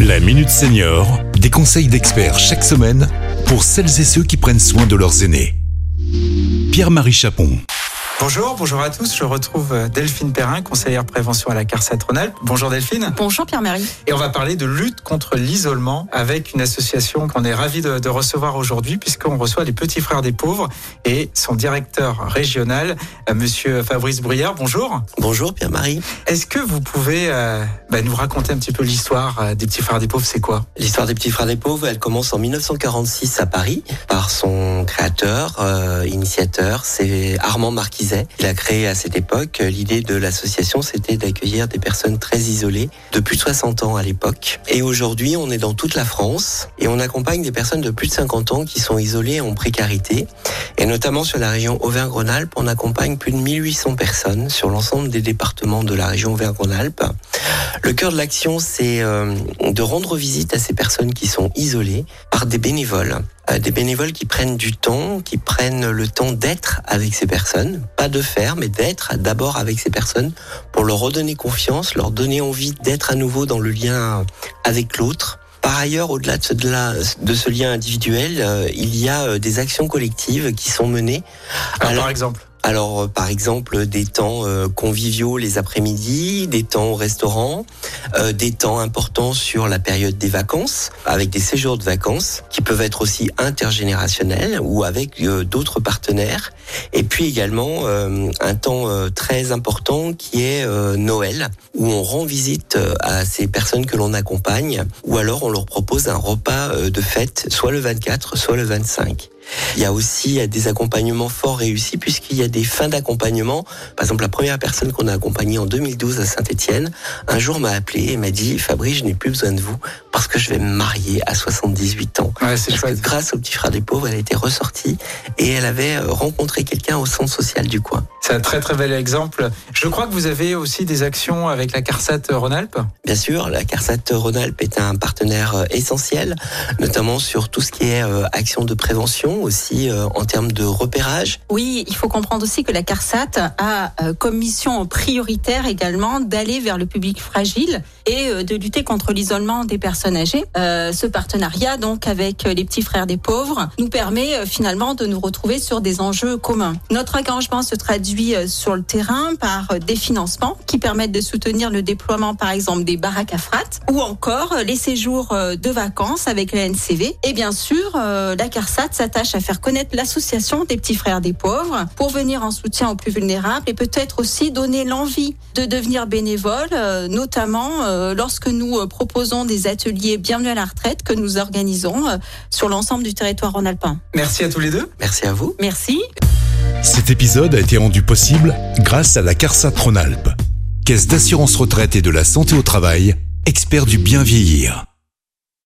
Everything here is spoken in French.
La Minute Senior, des conseils d'experts chaque semaine pour celles et ceux qui prennent soin de leurs aînés. Pierre-Marie Chapon. Bonjour, bonjour à tous. Je retrouve euh, Delphine Perrin, conseillère prévention à la CARSAT Rhône-Alpes. Bonjour Delphine. Bonjour Pierre-Marie. Et on va parler de lutte contre l'isolement avec une association qu'on est ravi de, de recevoir aujourd'hui puisqu'on reçoit les petits frères des pauvres et son directeur régional, euh, monsieur Fabrice Bruyère. Bonjour. Bonjour Pierre-Marie. Est-ce que vous pouvez euh, bah, nous raconter un petit peu l'histoire des petits frères des pauvres? C'est quoi? L'histoire des petits frères des pauvres, elle commence en 1946 à Paris par son créateur, euh, initiateur, c'est Armand Il a créé à cette époque euh, l'idée de l'association, c'était d'accueillir des personnes très isolées de plus de 60 ans à l'époque. Et aujourd'hui, on est dans toute la France et on accompagne des personnes de plus de 50 ans qui sont isolées en précarité. Et notamment sur la région Auvergne-Rhône-Alpes, on accompagne plus de 1800 personnes sur l'ensemble des départements de la région Auvergne-Rhône-Alpes. Le cœur de l'action, c'est euh, de rendre visite à ces personnes qui sont isolées par des bénévoles. Euh, Des bénévoles qui prennent du temps, qui prennent le temps d'être avec ces personnes, pas de faire, mais d'être d'abord avec ces personnes pour leur redonner confiance, leur donner envie d'être à nouveau dans le lien avec l'autre. Par ailleurs, au-delà de ce, de lien individuel, euh, il y a euh, des actions collectives qui sont menées. Alors- Par exemple Alors, euh, par exemple, des temps euh, conviviaux les après-midi, des temps au restaurant, euh, des temps importants sur la période des vacances, avec des séjours de vacances qui peuvent être aussi intergénérationnels ou avec d'autres partenaires. Et puis également un temps très important qui est Noël, où on rend visite à ces personnes que l'on accompagne, ou alors on leur propose un repas de fête, soit le 24, soit le 25. Il y a aussi des accompagnements fort réussis puisqu'il y a des fins d'accompagnement. Par exemple, la première personne qu'on a accompagnée en 2012 à Saint-Étienne, un jour m'a appelé et m'a dit Fabrice, je n'ai plus besoin de vous parce que je vais me marier à 78 ans. Ouais, c'est chouette. grâce au petit frère des pauvres, elle était ressortie et elle avait euh, rencontré quelqu'un au centre social du coin. C'est un très très bel exemple. Je crois que vous avez aussi des actions avec la CARSAT Rhône-Alpes. Bien sûr, la CARSAT Rhône-Alpes est un partenaire euh, essentiel, notamment sur tout ce qui est euh, action de prévention, aussi en termes de repérage. Oui, il faut comprendre aussi que la CARSAT a comme mission prioritaire également d'aller vers le public fragile et de lutter contre l'isolement des personnes âgées. Euh, ce partenariat donc avec les petits frères des pauvres nous permet euh, finalement de nous retrouver sur des enjeux communs. Notre engagement se traduit euh, sur le terrain par des financements qui permettent de soutenir le déploiement par exemple des baraques à frat ou encore les séjours de vacances avec la NCV. Et bien sûr, la CARSAT s'attache à faire connaître l'association des petits frères des pauvres pour venir en soutien aux plus vulnérables et peut-être aussi donner l'envie de devenir bénévole, notamment lorsque nous proposons des ateliers bienvenue à la retraite que nous organisons euh, sur l'ensemble du territoire rhône-alpin. Merci à tous les deux. Merci à vous. Merci. Cet épisode a été rendu possible grâce à la CARSAT Rhône-Alpes, Caisse d'assurance retraite et de la santé au travail, expert du bien vieillir.